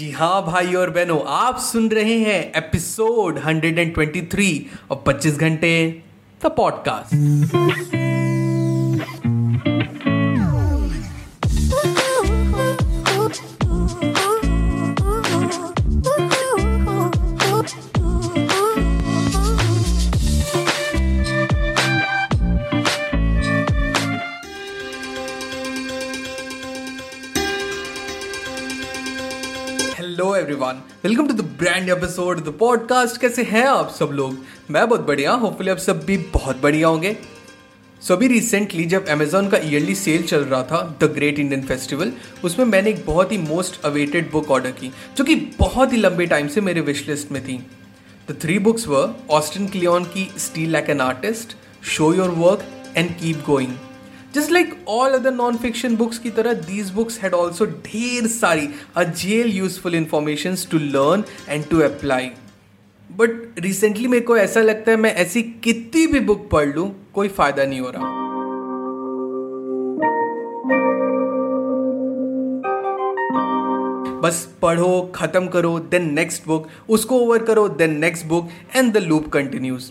जी हाँ भाई और बहनों, आप सुन रहे हैं एपिसोड 123 और 25 घंटे the podcast hello everyone welcome to the brand episode the podcast कैसे हैं आप सब लोग? मैं बहुत बढ़िया होपफुली आप सब भी बहुत बढ़िया होंगे। सो अभी रिसेंटली जब अमेजोन का ईयरली सेल चल रहा था द ग्रेट इंडियन फेस्टिवल उसमें मैंने एक बहुत ही मोस्ट अवेटेड बुक ऑर्डर की, जो कि बहुत ही लंबे टाइम से मेरे विश लिस्ट में थी। The three books were Austin Kleon की steal like an artist show your work and keep going just like all other non fiction books की तरह दीज बुक्स हैड ऑल्सो ढेर सारी a jail useful information to learn and to apply but recently मेरे को ऐसा लगता है, मैं ऐसी कितनी भी बुक पढ़ लूँ, कोई फ़ायदा नहीं हो रहा। बस पढ़ो, खत्म करो देन नेक्स्ट बुक उसको ओवर करो then next book and the loop continues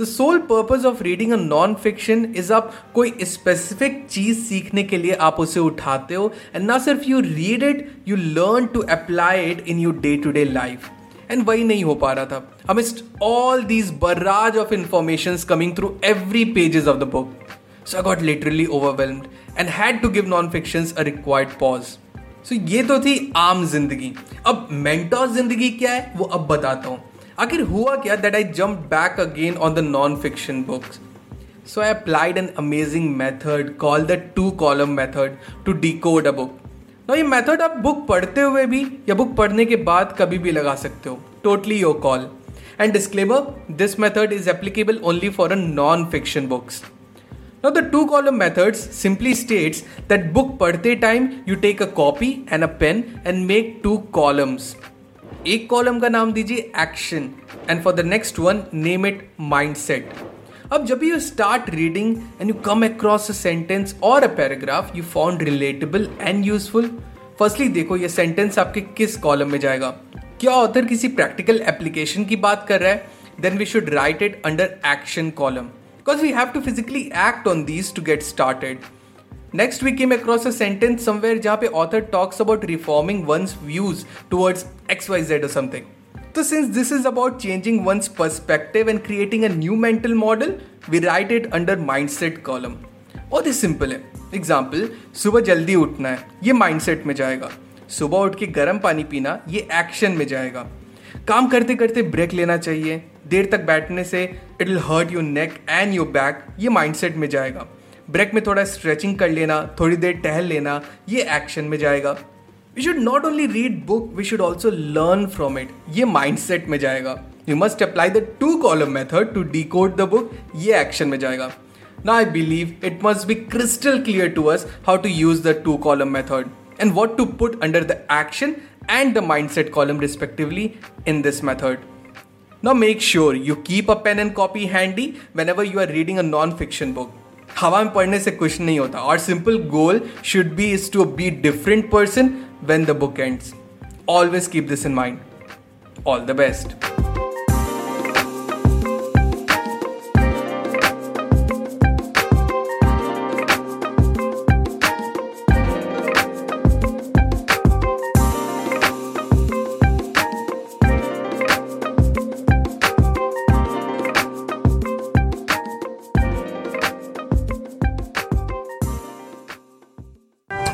the sole purpose of reading a non fiction is आप कोई स्पेसिफिक चीज़ सीखने के लिए आप उसे उठाते हो एंड ना सिर्फ़ you read it you learn to apply it in your day to day life and वही नहीं हो पा रहा था। Amidst all these barrage of information coming through every pages of the book so I got literally overwhelmed and had to give non fiction a required pause so ये तो थी आम ज़िंदगी। अब मेंटोर ज़िंदगी क्या है? वो अब बताता हूँ। आखिर हुआ क्या that I jump back again on the non fiction books so I applied an amazing method call the two column method to decode a book no ये मेथड आप बुक पढ़ते हुए भी या बुक पढ़ने के बाद कभी भी लगा सकते हो. Totally your call and disclaimer this method is applicable only for a non fiction books Now, the two column methods simply states that book padhte time you take a copy and a pen and make two columns. एक column का नाम दीजिए action and for the next one name it mind set अब जब you start reading and you come across a sentence और a paragraph you found relatable and useful firstly देखो ये sentence आपके किस कॉलम में जाएगा। क्या ऑथर किसी प्रैक्टिकल एप्लीकेशन की बात कर रहा है? Then we should write it under action column because we have to physically act on these to get started next week की मैं क्रॉस अ सेंटेंस समवेयर जहाँ पे author talks about reforming one's views towards X Y Z something तो since this is about changing one's perspective and creating a new mental model we write it under mindset column बहुत ही simple है. Example सुबह जल्दी उठना है. ये mindset में जाएगा. सुबह उठ के गर्म पानी पीना, ये एक्शन में जाएगा. काम करते करते ब्रेक लेना चाहिए. देर तक बैठने से it will hurt your neck and your back ये माइंडसेट में जाएगा. ब्रेक में थोड़ा स्ट्रेचिंग कर लेना, थोड़ी देर टहल लेना, ये एक्शन में जाएगा। We should not only read book we should also learn from it ये माइंडसेट में जाएगा। You must apply the two column method to decode the book ये एक्शन में जाएगा। ना I believe it must be crystal clear to us how to use the two column method and what to put under the action and the mind set column respectively in this method ना make sure you keep a pen and copy handy whenever you are reading a non fiction book हवा में पढ़ने से कुछ नहीं होता। और simple goal should be is to be different person when the book ends always keep this in mind all the best